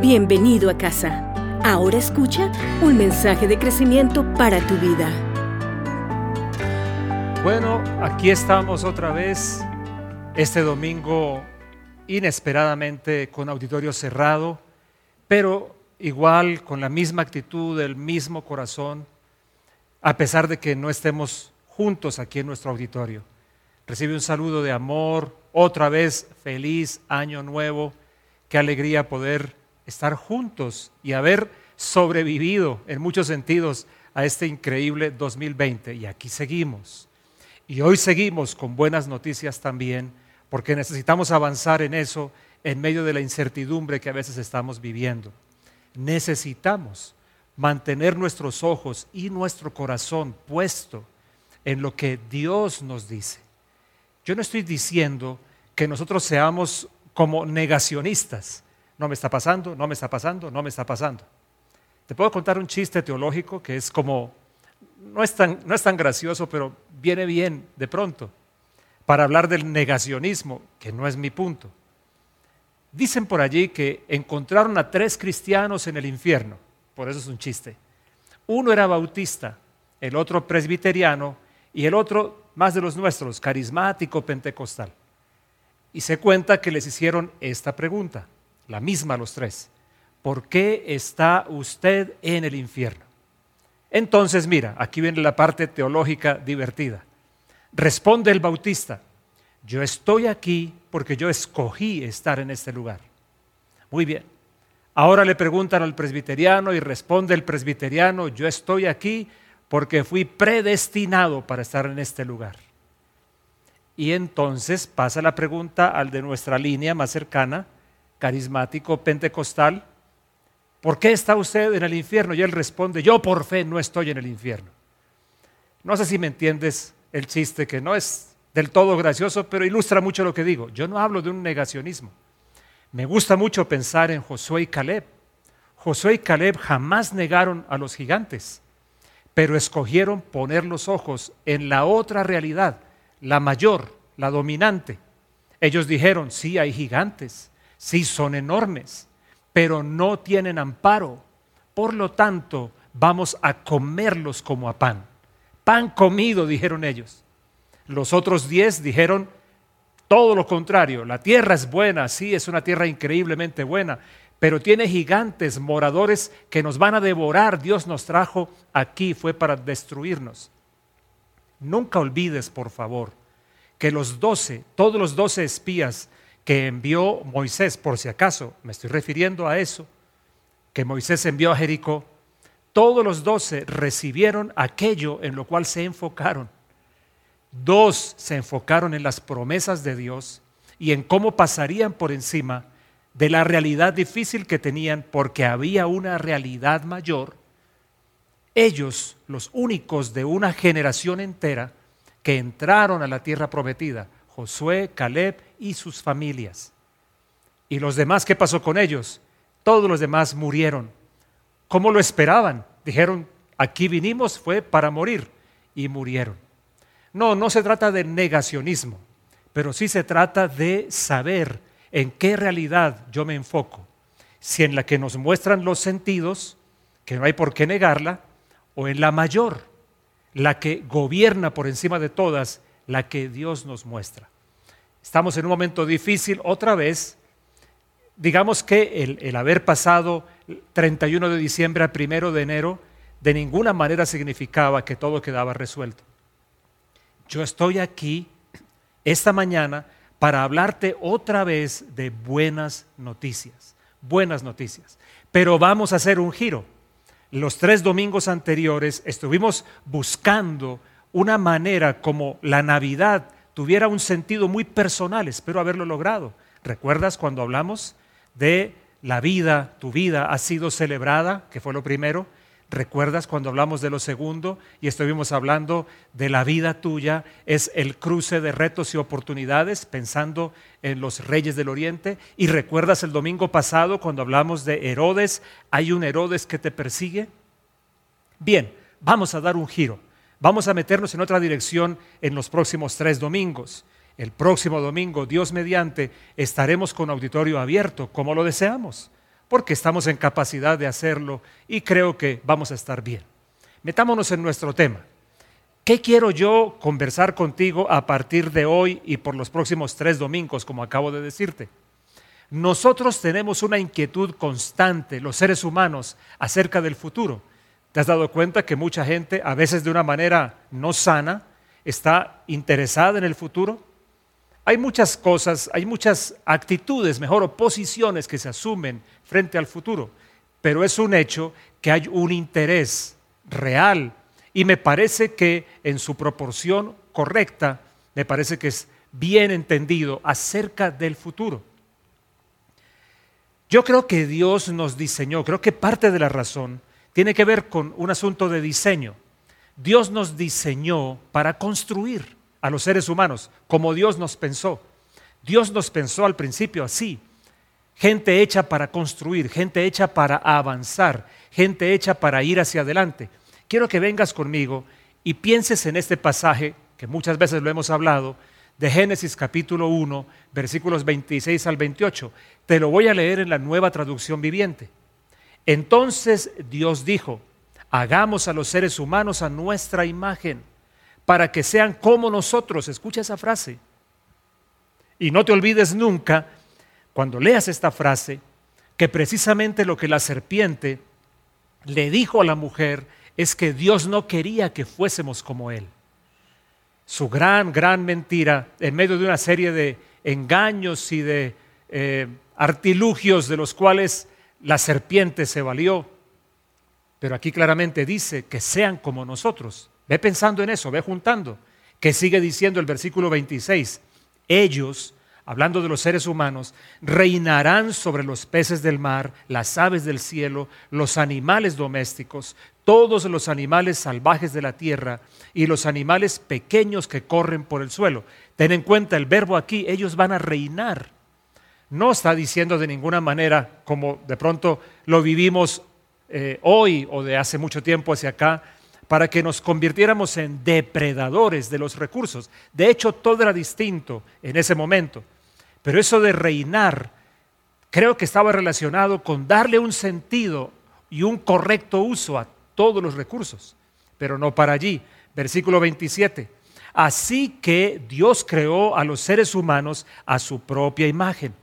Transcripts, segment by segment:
Bienvenido a casa. Ahora escucha un mensaje de crecimiento para tu vida. Bueno, aquí estamos otra vez este domingo inesperadamente con auditorio cerrado, pero igual con la misma actitud, el mismo corazón, a pesar de que no estemos juntos aquí en nuestro auditorio. Recibe un saludo de amor, otra vez feliz año nuevo, qué alegría poder estar juntos y haber sobrevivido en muchos sentidos a este increíble 2020. Y aquí seguimos. Y hoy seguimos con buenas noticias también, porque necesitamos avanzar en eso en medio de la incertidumbre que a veces estamos viviendo. Necesitamos mantener nuestros ojos y nuestro corazón puesto en lo que Dios nos dice. Yo no estoy diciendo que nosotros seamos como negacionistas, no me está pasando, no me está pasando, no me está pasando. Te puedo contar un chiste teológico que es como, no es tan, no es tan gracioso, pero viene bien de pronto, para hablar del negacionismo, que no es mi punto. Dicen por allí que encontraron a tres cristianos en el infierno, por eso es un chiste. Uno era bautista, el otro presbiteriano y el otro más de los nuestros, carismático pentecostal. Y se cuenta que les hicieron esta pregunta la misma a los tres. ¿Por qué está usted en el infierno? Entonces, mira, aquí viene la parte teológica divertida. Responde el bautista, yo estoy aquí porque yo escogí estar en este lugar. Muy bien. Ahora le preguntan al presbiteriano y responde el presbiteriano, yo estoy aquí porque fui predestinado para estar en este lugar. Y entonces pasa la pregunta al de nuestra línea más cercana, carismático pentecostal, ¿por qué está usted en el infierno? Y él responde, yo por fe no estoy en el infierno. No sé si me entiendes el chiste, que no es del todo gracioso, pero ilustra mucho lo que digo. Yo no hablo de un negacionismo. Me gusta mucho pensar en Josué y Caleb. Josué y Caleb jamás negaron a los gigantes, pero escogieron poner los ojos en la otra realidad, la mayor, la dominante. Ellos dijeron, sí, hay gigantes, Sí, son enormes, pero no tienen amparo. Por lo tanto, vamos a comerlos como a pan. Pan comido, dijeron ellos. Los otros diez dijeron todo lo contrario. La tierra es buena, sí, es una tierra increíblemente buena, pero tiene gigantes, moradores que nos van a devorar. Dios nos trajo aquí, fue para destruirnos. Nunca olvides, por favor, que los doce, todos los doce espías que envió Moisés, por si acaso, me estoy refiriendo a eso, que Moisés envió a Jericó, todos los doce recibieron aquello en lo cual se enfocaron. Dos se enfocaron en las promesas de Dios y en cómo pasarían por encima de la realidad difícil que tenían porque había una realidad mayor. Ellos, los únicos de una generación entera que entraron a la tierra prometida, Josué, Caleb y sus familias. ¿Y los demás qué pasó con ellos? Todos los demás murieron. ¿Cómo lo esperaban? Dijeron, aquí vinimos fue para morir y murieron. No, no se trata de negacionismo, pero sí se trata de saber en qué realidad yo me enfoco. Si en la que nos muestran los sentidos, que no hay por qué negarla, o en la mayor, la que gobierna por encima de todas la que Dios nos muestra. Estamos en un momento difícil otra vez. Digamos que el, haber pasado 31 de diciembre a 1 de enero de ninguna manera significaba que todo quedaba resuelto. Yo estoy aquí esta mañana para hablarte otra vez de buenas noticias, buenas noticias. Pero vamos a hacer un giro. Los tres domingos anteriores estuvimos buscando una manera como la Navidad tuviera un sentido muy personal, espero haberlo logrado. ¿Recuerdas cuando hablamos de la vida, tu vida ha sido celebrada, que fue lo primero? ¿Recuerdas cuando hablamos de lo segundo y estuvimos hablando de la vida tuya? Es el cruce de retos y oportunidades pensando en los reyes del oriente. ¿Y recuerdas el domingo pasado cuando hablamos de Herodes? ¿Hay un Herodes que te persigue? Bien, vamos a dar un giro. Vamos a meternos en otra dirección en los próximos tres domingos. El próximo domingo, Dios mediante, estaremos con auditorio abierto, como lo deseamos. porque estamos en capacidad de hacerlo y creo que vamos a estar bien. Metámonos en nuestro tema. ¿Qué quiero yo conversar contigo a partir de hoy y por los próximos tres domingos, como acabo de decirte? Nosotros tenemos una inquietud constante, los seres humanos, acerca del futuro. ¿Te has dado cuenta que mucha gente, a veces de una manera no sana, está interesada en el futuro? Hay muchas cosas, hay muchas actitudes, mejor, o posiciones que se asumen frente al futuro, pero es un hecho que hay un interés real y me parece que en su proporción correcta, me parece que es bien entendido acerca del futuro. Yo creo que Dios nos diseñó, creo que parte de la razón tiene que ver con un asunto de diseño. Dios nos diseñó para construir a los seres humanos como Dios nos pensó. Dios nos pensó al principio así. Gente hecha para construir, gente hecha para avanzar, gente hecha para ir hacia adelante. Quiero que vengas conmigo y pienses en este pasaje, que muchas veces lo hemos hablado, de Génesis capítulo 1, versículos 26 al 28. Te lo voy a leer en la nueva traducción viviente. Entonces Dios dijo, hagamos a los seres humanos a nuestra imagen, para que sean como nosotros. Escucha esa frase. Y no te olvides nunca, cuando leas esta frase, que precisamente lo que la serpiente le dijo a la mujer es que Dios no quería que fuésemos como Él su gran, gran mentira en medio de una serie de engaños y de eh, artilugios de los cuales la serpiente se valió. Pero aquí claramente dice que sean como nosotros. Ve pensando en eso, ve juntando. Que sigue diciendo el versículo 26. Ellos hablando de los seres humanos, reinarán sobre los peces del mar, las aves del cielo, los animales domésticos, todos los animales salvajes de la tierra y los animales pequeños que corren por el suelo. Ten en cuenta el verbo aquí, ellos van a reinar. No está diciendo de ninguna manera, como de pronto lo vivimos eh, hoy o de hace mucho tiempo hacia acá, para que nos convirtiéramos en depredadores de los recursos. De hecho, todo era distinto en ese momento. Pero eso de reinar creo que estaba relacionado con darle un sentido y un correcto uso a todos los recursos, pero no para allí. Versículo 27. Así que Dios creó a los seres humanos a su propia imagen.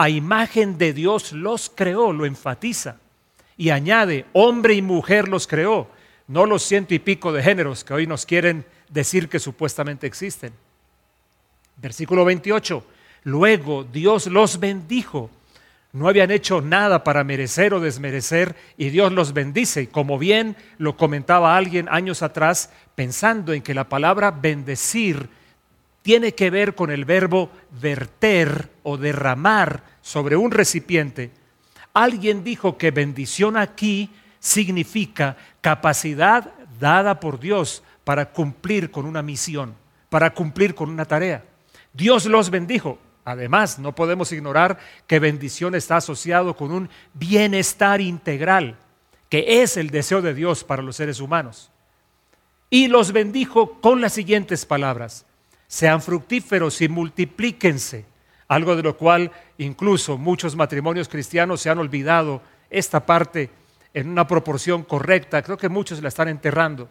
A imagen de Dios los creó, lo enfatiza. Y añade, hombre y mujer los creó, no los ciento y pico de géneros que hoy nos quieren decir que supuestamente existen. Versículo 28. Luego Dios los bendijo. No habían hecho nada para merecer o desmerecer y Dios los bendice. Como bien lo comentaba alguien años atrás, pensando en que la palabra bendecir tiene que ver con el verbo verter o derramar sobre un recipiente, alguien dijo que bendición aquí significa capacidad dada por Dios para cumplir con una misión, para cumplir con una tarea. Dios los bendijo. Además, no podemos ignorar que bendición está asociado con un bienestar integral, que es el deseo de Dios para los seres humanos. Y los bendijo con las siguientes palabras, sean fructíferos y multiplíquense, algo de lo cual incluso muchos matrimonios cristianos se han olvidado esta parte en una proporción correcta, creo que muchos la están enterrando.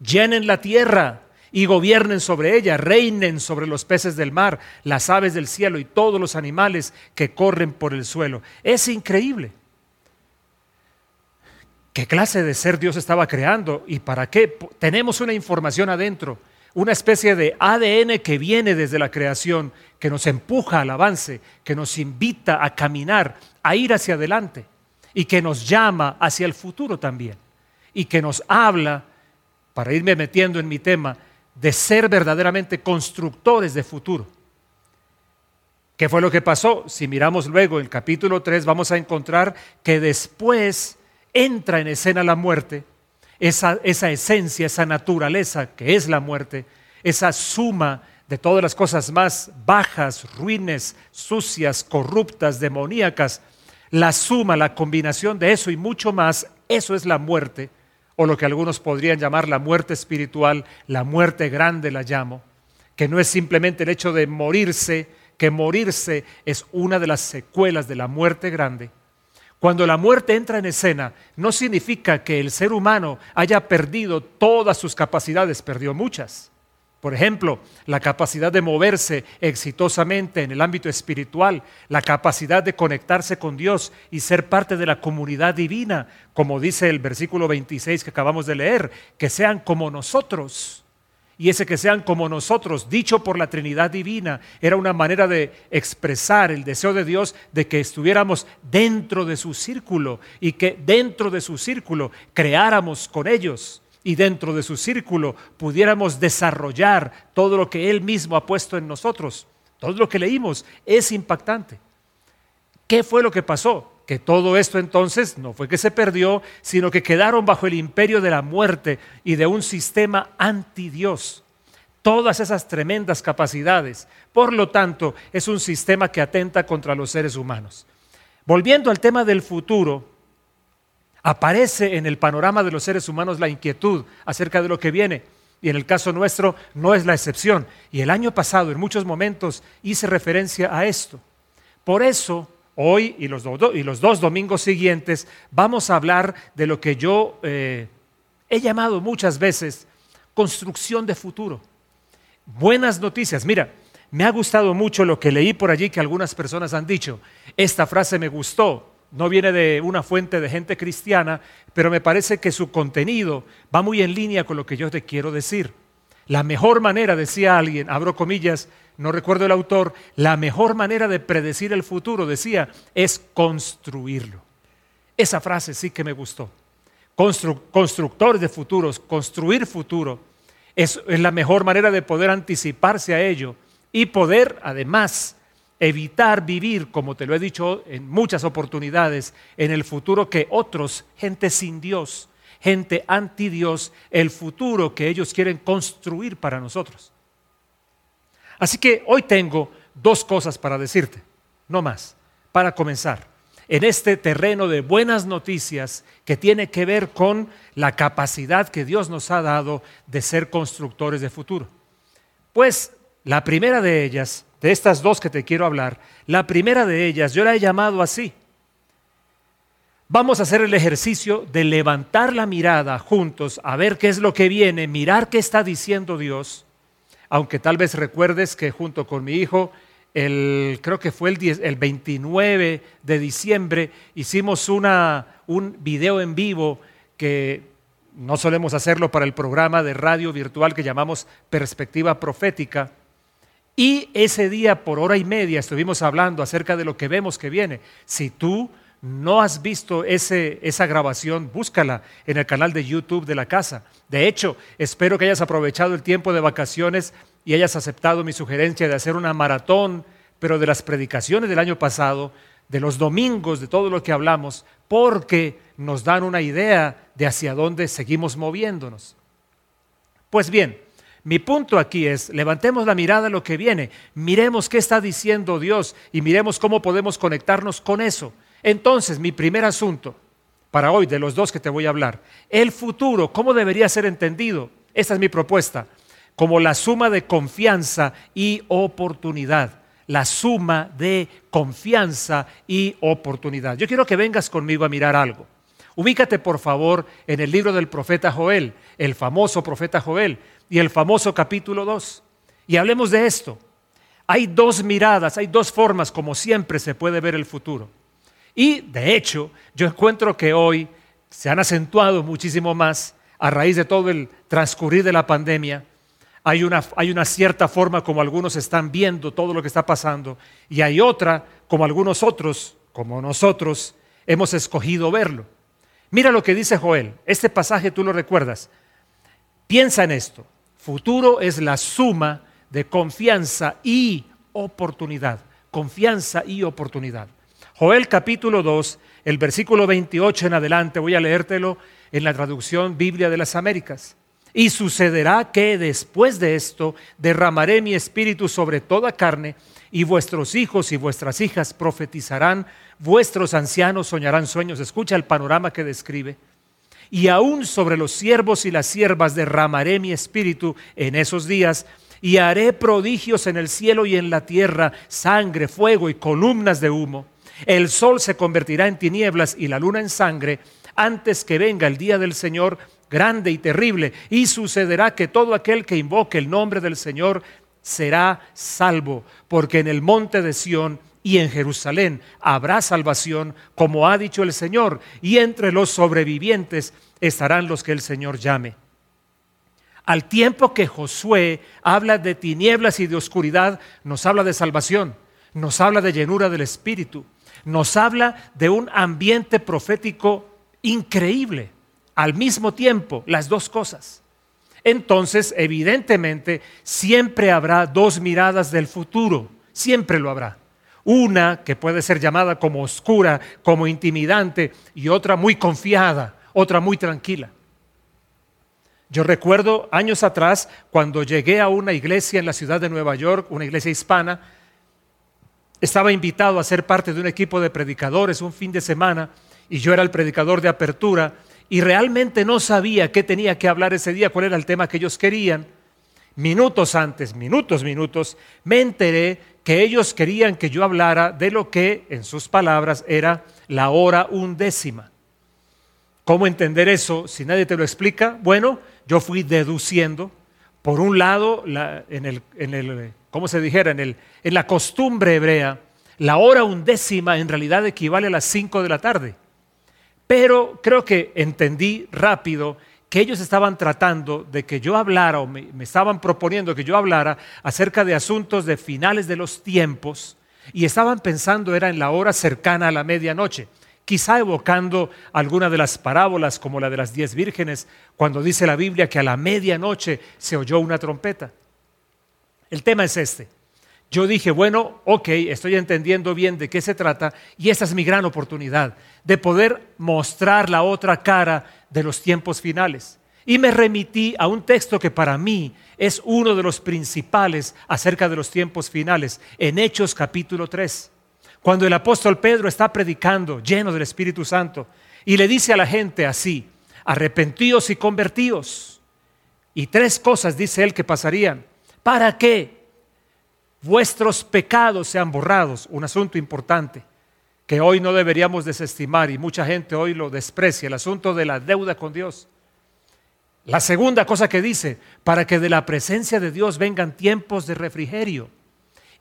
Llenen la tierra y gobiernen sobre ella, reinen sobre los peces del mar, las aves del cielo y todos los animales que corren por el suelo. Es increíble. ¿Qué clase de ser Dios estaba creando y para qué? Tenemos una información adentro, una especie de ADN que viene desde la creación, que nos empuja al avance, que nos invita a caminar, a ir hacia adelante y que nos llama hacia el futuro también y que nos habla, para irme metiendo en mi tema, de ser verdaderamente constructores de futuro. ¿Qué fue lo que pasó? Si miramos luego el capítulo 3 vamos a encontrar que después entra en escena la muerte, esa, esa esencia, esa naturaleza que es la muerte, esa suma de todas las cosas más bajas, ruines, sucias, corruptas, demoníacas, la suma, la combinación de eso y mucho más, eso es la muerte o lo que algunos podrían llamar la muerte espiritual, la muerte grande la llamo, que no es simplemente el hecho de morirse, que morirse es una de las secuelas de la muerte grande. Cuando la muerte entra en escena, no significa que el ser humano haya perdido todas sus capacidades, perdió muchas. Por ejemplo, la capacidad de moverse exitosamente en el ámbito espiritual, la capacidad de conectarse con Dios y ser parte de la comunidad divina, como dice el versículo 26 que acabamos de leer, que sean como nosotros. Y ese que sean como nosotros, dicho por la Trinidad Divina, era una manera de expresar el deseo de Dios de que estuviéramos dentro de su círculo y que dentro de su círculo creáramos con ellos y dentro de su círculo pudiéramos desarrollar todo lo que Él mismo ha puesto en nosotros. Todo lo que leímos es impactante. ¿Qué fue lo que pasó? Que todo esto entonces no fue que se perdió, sino que quedaron bajo el imperio de la muerte y de un sistema anti Dios. Todas esas tremendas capacidades. Por lo tanto, es un sistema que atenta contra los seres humanos. Volviendo al tema del futuro, aparece en el panorama de los seres humanos la inquietud acerca de lo que viene. Y en el caso nuestro no es la excepción. Y el año pasado, en muchos momentos, hice referencia a esto. Por eso, hoy y los, y los dos domingos siguientes, vamos a hablar de lo que yo eh, he llamado muchas veces construcción de futuro. Buenas noticias. Mira, me ha gustado mucho lo que leí por allí que algunas personas han dicho. Esta frase me gustó no viene de una fuente de gente cristiana, pero me parece que su contenido va muy en línea con lo que yo te quiero decir. La mejor manera, decía alguien, abro comillas, no recuerdo el autor, la mejor manera de predecir el futuro, decía, es construirlo. Esa frase sí que me gustó. constructores de futuros, construir futuro, es la mejor manera de poder anticiparse a ello y poder, además, evitar vivir, como te lo he dicho en muchas oportunidades, en el futuro que otros, gente sin Dios, gente anti Dios, el futuro que ellos quieren construir para nosotros. Así que hoy tengo dos cosas para decirte, no más, para comenzar, en este terreno de buenas noticias que tiene que ver con la capacidad que Dios nos ha dado de ser constructores de futuro. Pues la primera de ellas de estas dos que te quiero hablar, la primera de ellas yo la he llamado así. Vamos a hacer el ejercicio de levantar la mirada juntos a ver qué es lo que viene, mirar qué está diciendo Dios, aunque tal vez recuerdes que junto con mi hijo, el, creo que fue el, el 29 de diciembre, hicimos una, un video en vivo que no solemos hacerlo para el programa de radio virtual que llamamos Perspectiva Profética y ese día, por hora y media, estuvimos hablando acerca de lo que vemos que viene. Si tú no has visto ese, esa grabación, búscala en el canal de YouTube de la casa. De hecho, espero que hayas aprovechado el tiempo de vacaciones y hayas aceptado mi sugerencia de hacer una maratón, pero de las predicaciones del año pasado, de los domingos, de todo lo que hablamos, porque nos dan una idea de hacia dónde seguimos moviéndonos. Pues bien, mi punto aquí es, levantemos la mirada a lo que viene, miremos qué está diciendo Dios y miremos cómo podemos conectarnos con eso. Entonces, mi primer asunto para hoy, de los dos que te voy a hablar, el futuro, ¿cómo debería ser entendido? Esta es mi propuesta, como la suma de confianza y oportunidad. La suma de confianza y oportunidad. Yo quiero que vengas conmigo a mirar algo. Ubícate por favor en el libro del profeta Joel, el famoso profeta Joel y el famoso capítulo 2. Y hablemos de esto. Hay dos miradas, hay dos formas como siempre se puede ver el futuro. Y de hecho, yo encuentro que hoy se han acentuado muchísimo más a raíz de todo el transcurrir de la pandemia. Hay una, hay una cierta forma como algunos están viendo todo lo que está pasando y hay otra como algunos otros, como nosotros, hemos escogido verlo. Mira lo que dice Joel. Este pasaje tú lo recuerdas. Piensa en esto. Futuro es la suma de confianza y oportunidad. Confianza y oportunidad. Joel capítulo 2, el versículo 28 en adelante, voy a leértelo en la traducción Biblia de las Américas. Y sucederá que después de esto derramaré mi espíritu sobre toda carne, y vuestros hijos y vuestras hijas profetizarán, vuestros ancianos soñarán sueños. Escucha el panorama que describe y aún sobre los siervos y las siervas derramaré mi espíritu en esos días, y haré prodigios en el cielo y en la tierra, sangre, fuego y columnas de humo. El sol se convertirá en tinieblas y la luna en sangre antes que venga el día del Señor grande y terrible. Y sucederá que todo aquel que invoque el nombre del Señor será salvo, porque en el monte de Sión y en Jerusalén habrá salvación, como ha dicho el Señor, y entre los sobrevivientes estarán los que el Señor llame. Al tiempo que Josué habla de tinieblas y de oscuridad, nos habla de salvación, nos habla de llenura del Espíritu, nos habla de un ambiente profético increíble. Al mismo tiempo, las dos cosas. Entonces, evidentemente, siempre habrá dos miradas del futuro, siempre lo habrá. Una que puede ser llamada como oscura, como intimidante, y otra muy confiada, otra muy tranquila. Yo recuerdo años atrás, cuando llegué a una iglesia en la ciudad de Nueva York, una iglesia hispana, estaba invitado a ser parte de un equipo de predicadores un fin de semana y yo era el predicador de apertura y realmente no sabía qué tenía que hablar ese día, cuál era el tema que ellos querían. Minutos antes, minutos, minutos, me enteré que ellos querían que yo hablara de lo que, en sus palabras, era la hora undécima. ¿Cómo entender eso si nadie te lo explica? Bueno, yo fui deduciendo, por un lado, en, el, ¿cómo se dijera? En, el, en la costumbre hebrea, la hora undécima en realidad equivale a las 5 de la tarde. Pero creo que entendí rápido que ellos estaban tratando de que yo hablara o me, me, estaban proponiendo que yo hablara acerca de asuntos de finales de los tiempos y estaban pensando era en la hora cercana a la medianoche quizá evocando alguna de las parábolas como la de las diez vírgenes, cuando dice la Biblia que a la medianoche se oyó una trompeta. El tema es este. Yo dije, bueno, ok, estoy entendiendo bien de qué se trata y esta es mi gran oportunidad de poder mostrar la otra cara de los tiempos finales. Y me remití a un texto que para mí es uno de los principales acerca de los tiempos finales, en Hechos capítulo 3 cuando el apóstol Pedro está predicando lleno del Espíritu Santo y le dice a la gente así, arrepentíos y convertíos. Y tres cosas dice él que pasarían. ¿Para qué? Vuestros pecados sean borrados. Un asunto importante que hoy no deberíamos desestimar y mucha gente hoy lo desprecia, el asunto de la deuda con Dios. La segunda cosa que dice, para que de la presencia de Dios vengan tiempos de refrigerio.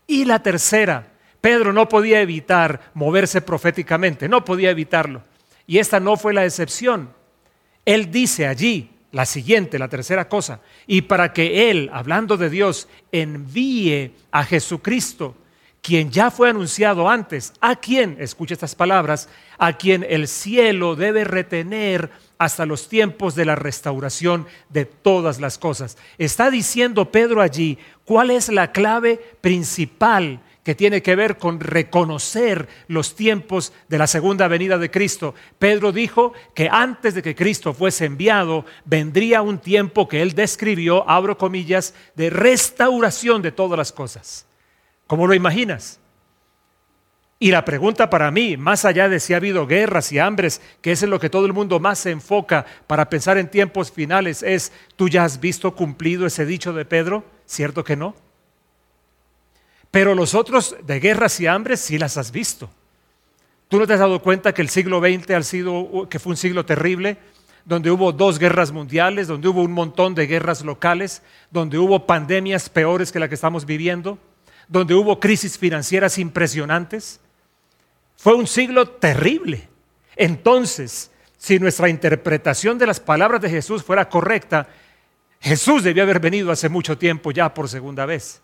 Y la tercera, Pedro no podía evitar moverse proféticamente, no podía evitarlo. Y esta no fue la excepción. Él dice allí, la siguiente, la tercera cosa, y para que Él, hablando de Dios, envíe a Jesucristo, quien ya fue anunciado antes, a quien, escucha estas palabras, a quien el cielo debe retener hasta los tiempos de la restauración de todas las cosas. Está diciendo Pedro allí cuál es la clave principal que tiene que ver con reconocer los tiempos de la segunda venida de Cristo. Pedro dijo que antes de que Cristo fuese enviado, vendría un tiempo que él describió, abro comillas, de restauración de todas las cosas. ¿Cómo lo imaginas? Y la pregunta para mí, más allá de si ha habido guerras y hambres, que es en lo que todo el mundo más se enfoca para pensar en tiempos finales, es, ¿tú ya has visto cumplido ese dicho de Pedro? ¿Cierto que no? Pero los otros de guerras y hambres sí las has visto. ¿Tú no te has dado cuenta que el siglo XX ha sido, que fue un siglo terrible, donde hubo dos guerras mundiales, donde hubo un montón de guerras locales, donde hubo pandemias peores que la que estamos viviendo, donde hubo crisis financieras impresionantes? Fue un siglo terrible. Entonces, si nuestra interpretación de las palabras de Jesús fuera correcta, Jesús debió haber venido hace mucho tiempo ya por segunda vez.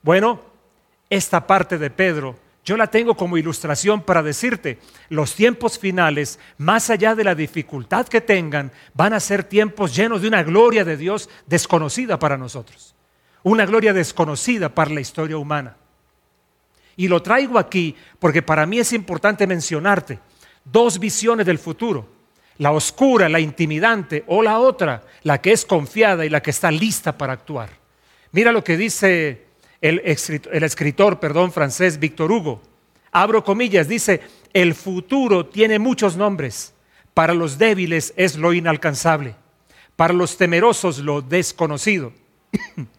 Bueno, esta parte de Pedro, yo la tengo como ilustración para decirte, los tiempos finales, más allá de la dificultad que tengan, van a ser tiempos llenos de una gloria de Dios desconocida para nosotros, una gloria desconocida para la historia humana. Y lo traigo aquí porque para mí es importante mencionarte dos visiones del futuro, la oscura, la intimidante, o la otra, la que es confiada y la que está lista para actuar. Mira lo que dice el escritor, perdón, francés Víctor Hugo. Abro comillas, dice, el futuro tiene muchos nombres. Para los débiles es lo inalcanzable, para los temerosos lo desconocido,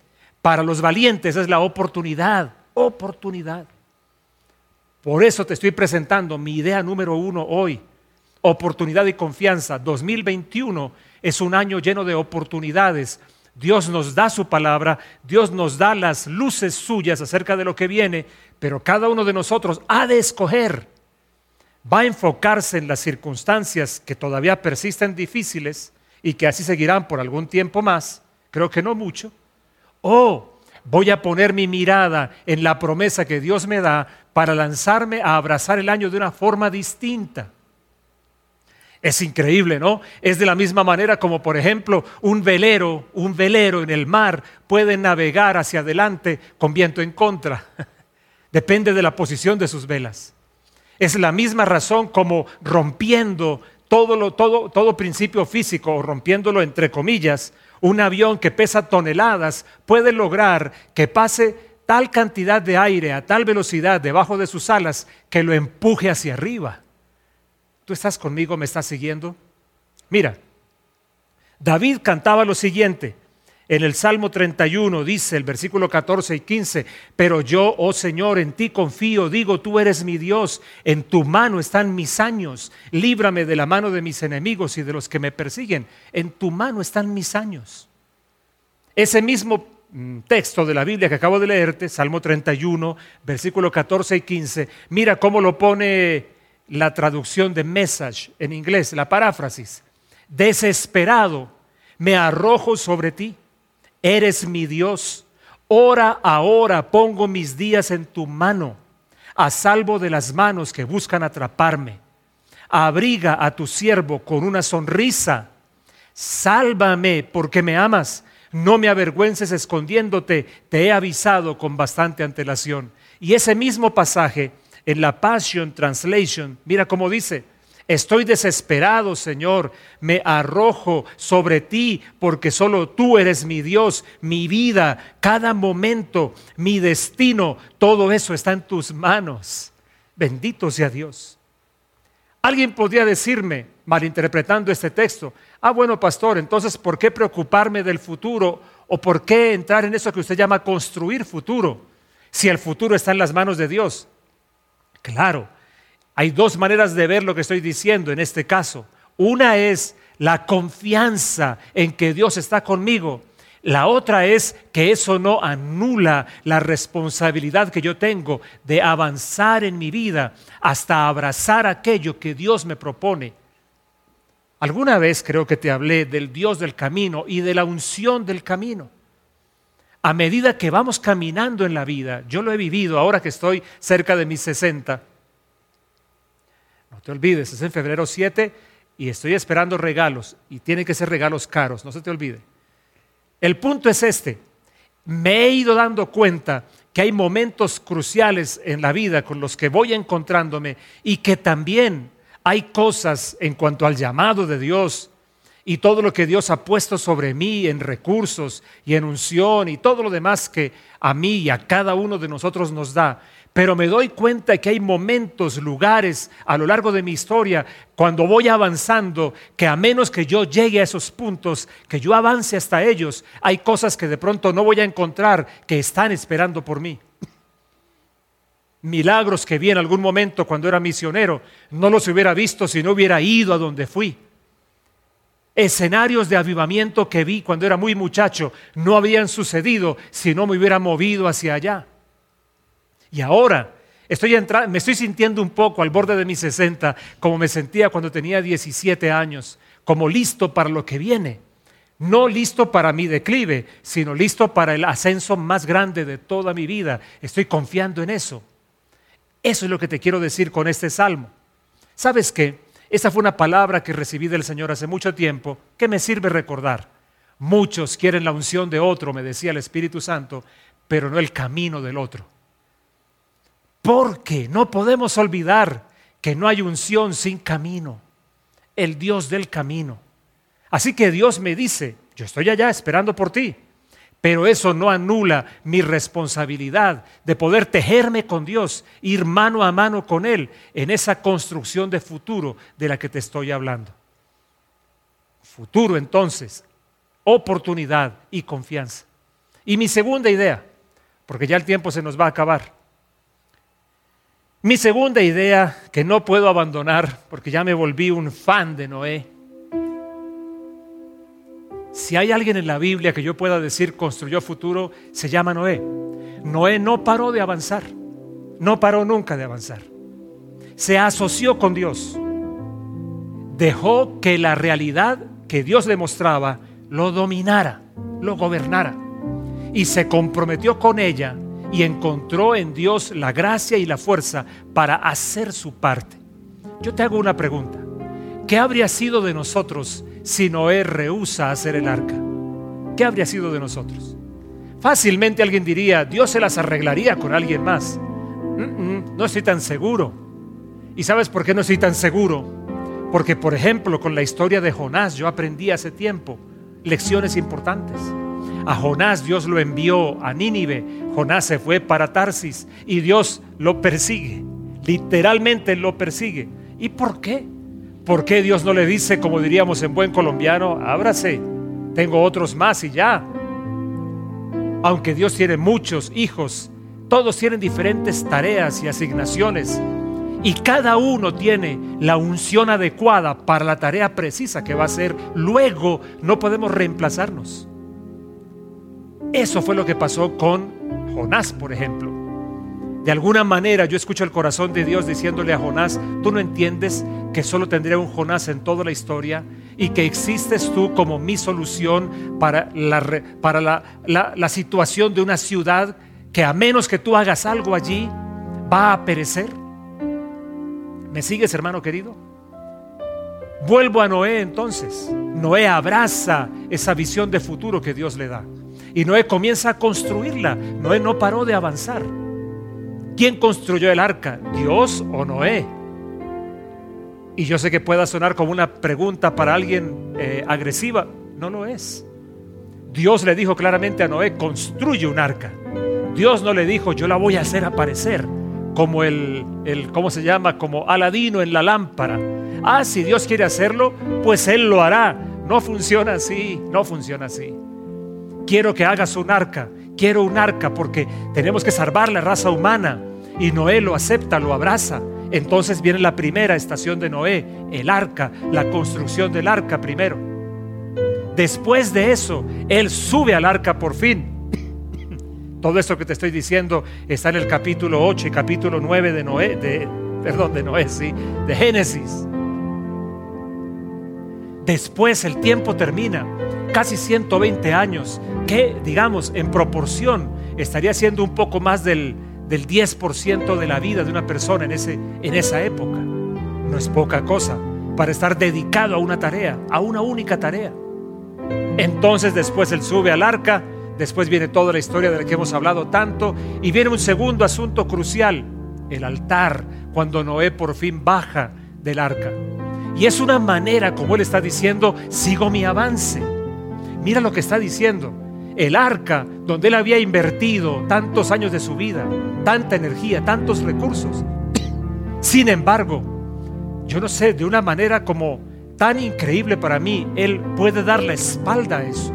Para los valientes es la oportunidad, oportunidad. Por eso te estoy presentando mi idea número uno hoy. Oportunidad y confianza. 2021 es un año lleno de oportunidades. Dios nos da su palabra, Dios nos da las luces suyas acerca de lo que viene, pero cada uno de nosotros ha de escoger. Va a enfocarse en las circunstancias que todavía persisten difíciles y que así seguirán por algún tiempo más, creo que no mucho, o voy a poner mi mirada en la promesa que Dios me da para lanzarme a abrazar el año de una forma distinta. Es increíble, ¿no? Es de la misma manera como, por ejemplo, un velero, un velero en el mar puede navegar hacia adelante con viento en contra. Depende de la posición de sus velas. Es la misma razón como rompiendo todo, lo, todo, todo principio físico, o rompiéndolo entre comillas, un avión que pesa toneladas puede lograr que pase tal cantidad de aire a tal velocidad debajo de sus alas que lo empuje hacia arriba. ¿Tú estás conmigo? ¿Me estás siguiendo? Mira, David cantaba lo siguiente. En el Salmo 31 dice el versículo 14 y 15, pero yo, oh Señor, en ti confío, digo, tú eres mi Dios, en tu mano están mis años, líbrame de la mano de mis enemigos y de los que me persiguen, en tu mano están mis años. Ese mismo mm, texto de la Biblia que acabo de leerte, Salmo 31, versículo 14 y 15, mira cómo lo pone la traducción de message en inglés, la paráfrasis. Desesperado, me arrojo sobre ti. Eres mi Dios. Ora ahora pongo mis días en tu mano, a salvo de las manos que buscan atraparme. Abriga a tu siervo con una sonrisa. Sálvame porque me amas. No me avergüences escondiéndote. Te he avisado con bastante antelación. Y ese mismo pasaje en la Passion Translation, mira cómo dice, estoy desesperado, Señor, me arrojo sobre ti porque solo tú eres mi Dios, mi vida, cada momento, mi destino, todo eso está en tus manos. Bendito sea Dios. Alguien podría decirme, malinterpretando este texto, ah, bueno, pastor, entonces, ¿por qué preocuparme del futuro o por qué entrar en eso que usted llama construir futuro? Si el futuro está en las manos de Dios. Claro, hay dos maneras de ver lo que estoy diciendo en este caso. Una es la confianza en que Dios está conmigo. La otra es que eso no anula la responsabilidad que yo tengo de avanzar en mi vida hasta abrazar aquello que Dios me propone. Alguna vez creo que te hablé del Dios del camino y de la unción del camino. A medida que vamos caminando en la vida, yo lo he vivido ahora que estoy cerca de mis 60. No te olvides, es en febrero 7 y estoy esperando regalos y tienen que ser regalos caros, no se te olvide. El punto es este, me he ido dando cuenta que hay momentos cruciales en la vida con los que voy encontrándome y que también hay cosas en cuanto al llamado de Dios y todo lo que Dios ha puesto sobre mí en recursos y en unción y todo lo demás que a mí y a cada uno de nosotros nos da. Pero me doy cuenta que hay momentos, lugares a lo largo de mi historia, cuando voy avanzando, que a menos que yo llegue a esos puntos, que yo avance hasta ellos, hay cosas que de pronto no voy a encontrar que están esperando por mí. Milagros que vi en algún momento cuando era misionero, no los hubiera visto si no hubiera ido a donde fui escenarios de avivamiento que vi cuando era muy muchacho no habían sucedido si no me hubiera movido hacia allá. Y ahora estoy me estoy sintiendo un poco al borde de mis 60 como me sentía cuando tenía 17 años, como listo para lo que viene. No listo para mi declive, sino listo para el ascenso más grande de toda mi vida. Estoy confiando en eso. Eso es lo que te quiero decir con este salmo. ¿Sabes qué? Esa fue una palabra que recibí del Señor hace mucho tiempo que me sirve recordar. Muchos quieren la unción de otro, me decía el Espíritu Santo, pero no el camino del otro. Porque no podemos olvidar que no hay unción sin camino. El Dios del camino. Así que Dios me dice, yo estoy allá esperando por ti. Pero eso no anula mi responsabilidad de poder tejerme con Dios, ir mano a mano con Él en esa construcción de futuro de la que te estoy hablando. Futuro entonces, oportunidad y confianza. Y mi segunda idea, porque ya el tiempo se nos va a acabar. Mi segunda idea que no puedo abandonar, porque ya me volví un fan de Noé. Si hay alguien en la Biblia que yo pueda decir construyó futuro, se llama Noé. Noé no paró de avanzar, no paró nunca de avanzar. Se asoció con Dios. Dejó que la realidad que Dios le mostraba lo dominara, lo gobernara. Y se comprometió con ella y encontró en Dios la gracia y la fuerza para hacer su parte. Yo te hago una pregunta. ¿Qué habría sido de nosotros si Noé rehúsa hacer el arca? ¿Qué habría sido de nosotros? Fácilmente alguien diría, Dios se las arreglaría con alguien más. no estoy tan seguro. ¿Y sabes por qué no estoy tan seguro? Porque, por ejemplo, con la historia de Jonás, yo aprendí hace tiempo lecciones importantes. A Jonás Dios lo envió a Nínive. Jonás se fue para Tarsis y Dios lo persigue. Literalmente lo persigue. ¿Y por qué? ¿Por qué Dios no le dice, como diríamos en buen colombiano, ábrase, tengo otros más y ya? Aunque Dios tiene muchos hijos, todos tienen diferentes tareas y asignaciones y cada uno tiene la unción adecuada para la tarea precisa que va a ser. Luego no podemos reemplazarnos. Eso fue lo que pasó con Jonás, por ejemplo. De alguna manera yo escucho el corazón de Dios diciéndole a Jonás, tú no entiendes que solo tendría un Jonás en toda la historia y que existes tú como mi solución para, la, para la, la situación de una ciudad que a menos que tú hagas algo allí, va a perecer. ¿Me sigues, hermano querido? Vuelvo a Noé entonces. Noé abraza esa visión de futuro que Dios le da. Y Noé comienza a construirla. Noé no paró de avanzar. ¿Quién construyó el arca? ¿Dios o Noé? Y yo sé que pueda sonar como una pregunta para alguien eh, agresiva. No lo es. Dios le dijo claramente a Noé, construye un arca. Dios no le dijo, yo la voy a hacer aparecer como el, el, ¿cómo se llama? Como Aladino en la lámpara. Ah, si Dios quiere hacerlo, pues Él lo hará. No funciona así, no funciona así. Quiero que hagas un arca, quiero un arca porque tenemos que salvar la raza humana. Y Noé lo acepta, lo abraza. Entonces viene la primera estación de Noé, el arca, la construcción del arca primero. Después de eso, él sube al arca por fin. Todo esto que te estoy diciendo está en el capítulo 8 y capítulo 9 de Noé, de, perdón, de Noé, sí, de Génesis. Después el tiempo termina, casi 120 años, que digamos en proporción estaría siendo un poco más del, del 10% de la vida de una persona en, ese, en esa época. No es poca cosa para estar dedicado a una tarea, a una única tarea. Entonces después él sube al arca, después viene toda la historia de la que hemos hablado tanto, y viene un segundo asunto crucial, el altar, cuando Noé por fin baja del arca. Y es una manera como él está diciendo, sigo mi avance. Mira lo que está diciendo. El arca donde él había invertido tantos años de su vida, tanta energía, tantos recursos. Sin embargo, yo no sé, de una manera como tan increíble para mí, él puede dar la espalda a eso.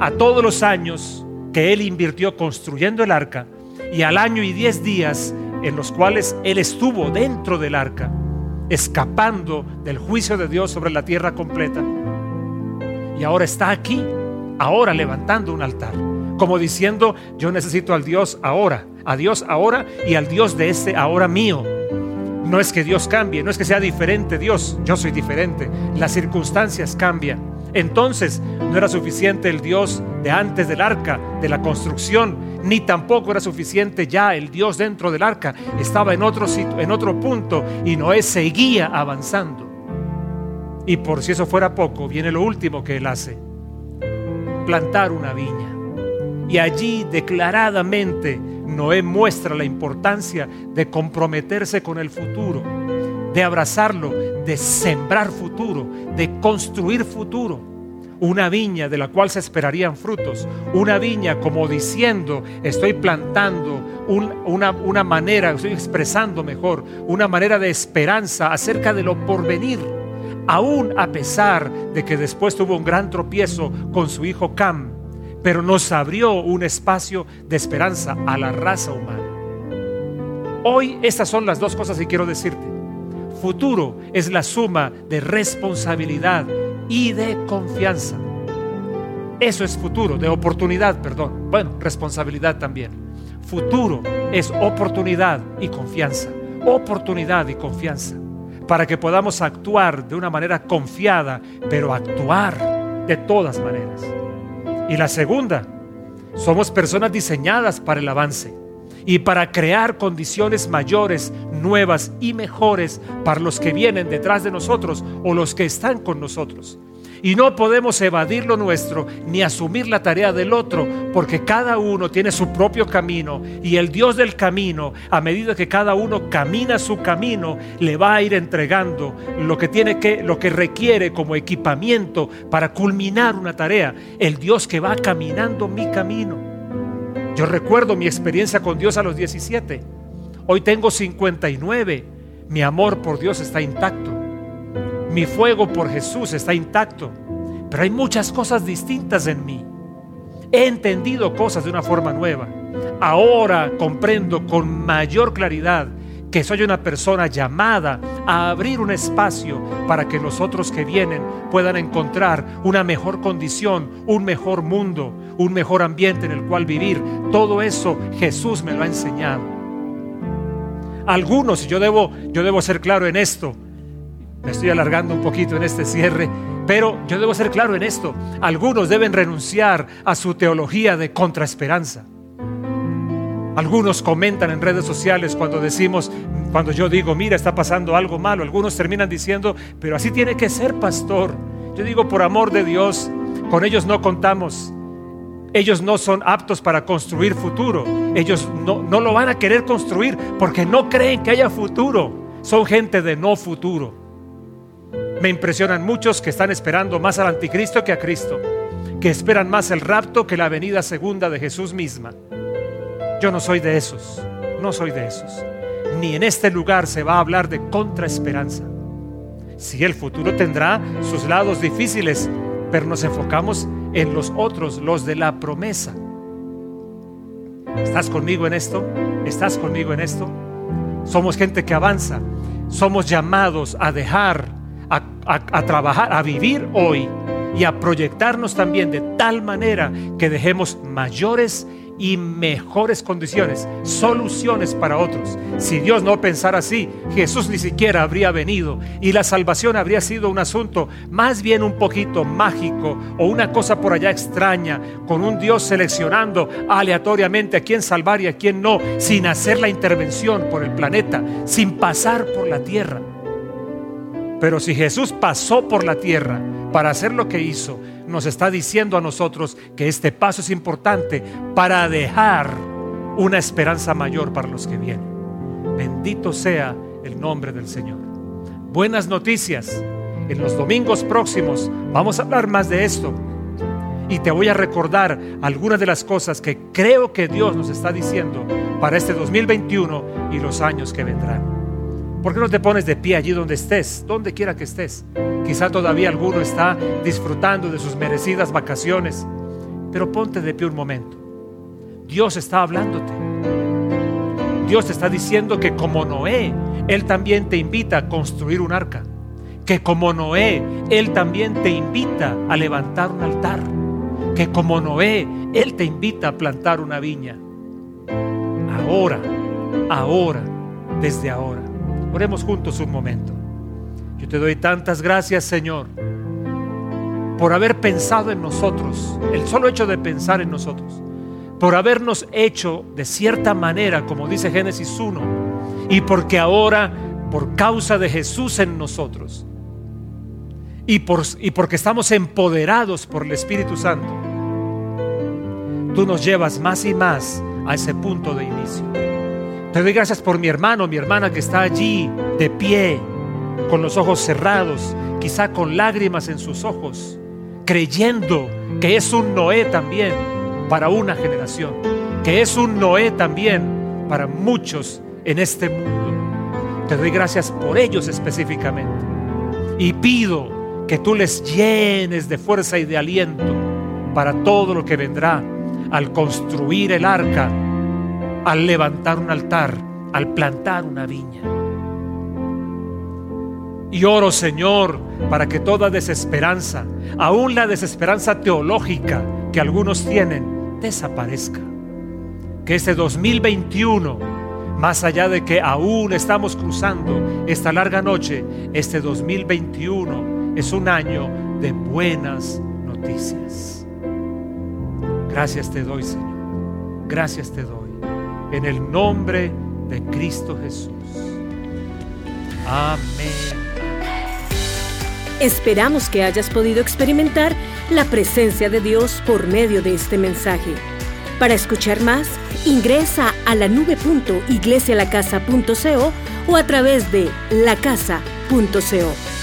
A todos los años que él invirtió construyendo el arca y al año y diez días en los cuales él estuvo dentro del arca, escapando del juicio de Dios sobre la tierra completa. Y ahora está aquí, ahora levantando un altar, como diciendo, yo necesito al Dios ahora, a Dios ahora y al Dios de este ahora mío. No es que Dios cambie, no es que sea diferente Dios, yo soy diferente, las circunstancias cambian. Entonces no era suficiente el Dios de antes del arca, de la construcción, ni tampoco era suficiente ya el Dios dentro del arca. Estaba en otro, sitio, en otro punto y Noé seguía avanzando. Y por si eso fuera poco, viene lo último que él hace, plantar una viña. Y allí declaradamente Noé muestra la importancia de comprometerse con el futuro, de abrazarlo, de sembrar futuro, de construir futuro. Una viña de la cual se esperarían frutos. Una viña como diciendo, estoy plantando una, manera, estoy expresando mejor, una manera de esperanza acerca de lo porvenir. Aún a pesar de que después tuvo un gran tropiezo con su hijo Cam, pero nos abrió un espacio de esperanza a la raza humana. Hoy estas son las dos cosas que quiero decirte. Futuro es la suma de responsabilidad y de confianza. Eso es futuro, de oportunidad, perdón. Bueno, responsabilidad también. Futuro es oportunidad y confianza. Oportunidad y confianza. Para que podamos actuar de una manera confiada, pero actuar de todas maneras. Y la segunda, somos personas diseñadas para el avance y para crear condiciones mayores, nuevas y mejores para los que vienen detrás de nosotros o los que están con nosotros. Y no podemos evadir lo nuestro ni asumir la tarea del otro, porque cada uno tiene su propio camino y el Dios del camino, a medida que cada uno camina su camino, le va a ir entregando lo que tiene que lo que requiere como equipamiento para culminar una tarea, el Dios que va caminando mi camino. Yo recuerdo mi experiencia con Dios a los 17. Hoy tengo 59. Mi amor por Dios está intacto. Mi fuego por Jesús está intacto, pero hay muchas cosas distintas en mí. He entendido cosas de una forma nueva. Ahora comprendo con mayor claridad que soy una persona llamada a abrir un espacio para que los otros que vienen puedan encontrar una mejor condición, un mejor mundo, un mejor ambiente en el cual vivir. Todo eso Jesús me lo ha enseñado. Algunos, y yo debo, yo debo ser claro en esto, me estoy alargando un poquito en este cierre, pero yo debo ser claro en esto. Algunos deben renunciar a su teología de contraesperanza. Algunos comentan en redes sociales cuando decimos, cuando yo digo, mira, está pasando algo malo. Algunos terminan diciendo, pero así tiene que ser, pastor. Yo digo, por amor de Dios, con ellos no contamos. Ellos no son aptos para construir futuro. Ellos no, lo van a querer construir porque no creen que haya futuro. Son gente de no futuro. Me impresionan muchos que están esperando más al anticristo que a Cristo, que esperan más el rapto que la venida segunda de Jesús misma. Yo no soy de esos, no soy de esos. Ni en este lugar se va a hablar de contraesperanza. Sí, el futuro tendrá sus lados difíciles, pero nos enfocamos en los otros, los de la promesa. ¿Estás conmigo en esto? ¿Estás conmigo en esto? Somos gente que avanza. Somos llamados a dejar a, trabajar, a vivir hoy y a proyectarnos también de tal manera que dejemos mayores y mejores condiciones, soluciones para otros. Si Dios no pensara así, Jesús ni siquiera habría venido y la salvación habría sido un asunto más bien un poquito mágico o una cosa por allá extraña, con un Dios seleccionando aleatoriamente a quién salvar y a quién no, sin hacer la intervención por el planeta, sin pasar por la tierra. Pero si Jesús pasó por la tierra para hacer lo que hizo, nos está diciendo a nosotros que este paso es importante para dejar una esperanza mayor para los que vienen. Bendito sea el nombre del Señor. Buenas noticias. En los domingos próximos vamos a hablar más de esto. Y te voy a recordar algunas de las cosas que creo que Dios nos está diciendo para este 2021 y los años que vendrán. ¿Por qué no te pones de pie allí donde estés, donde quiera que estés? Quizá todavía alguno está disfrutando de sus merecidas vacaciones, pero ponte de pie un momento. Dios está hablándote. Dios te está diciendo que como Noé, Él también te invita a construir un arca. Que como Noé, Él también te invita a levantar un altar. Que como Noé, Él te invita a plantar una viña. Ahora, ahora, desde ahora. Oremos juntos un momento. Yo te doy tantas gracias, Señor, por haber pensado en nosotros, el solo hecho de pensar en nosotros, por habernos hecho de cierta manera, como dice Génesis 1, y porque ahora, por causa de Jesús en nosotros, y, por, y porque estamos empoderados por el Espíritu Santo, tú nos llevas más y más a ese punto de inicio. Te doy gracias por mi hermano, mi hermana que está allí de pie, con los ojos cerrados, quizá con lágrimas en sus ojos, creyendo que es un Noé también para una generación, que es un Noé también para muchos en este mundo. Te doy gracias por ellos específicamente y pido que tú les llenes de fuerza y de aliento para todo lo que vendrá al construir el arca, al levantar un altar, al plantar una viña. Y oro, Señor, para que toda desesperanza, aún la desesperanza teológica que algunos tienen, desaparezca. Que este 2021, más allá de que aún estamos cruzando esta larga noche, este 2021 es un año de buenas noticias. Gracias te doy, Señor. Gracias te doy. En el nombre de Cristo Jesús. Amén. Esperamos que hayas podido experimentar la presencia de Dios por medio de este mensaje. Para escuchar más, ingresa a la nube.iglesialacasa.co o a través de lacasa.co.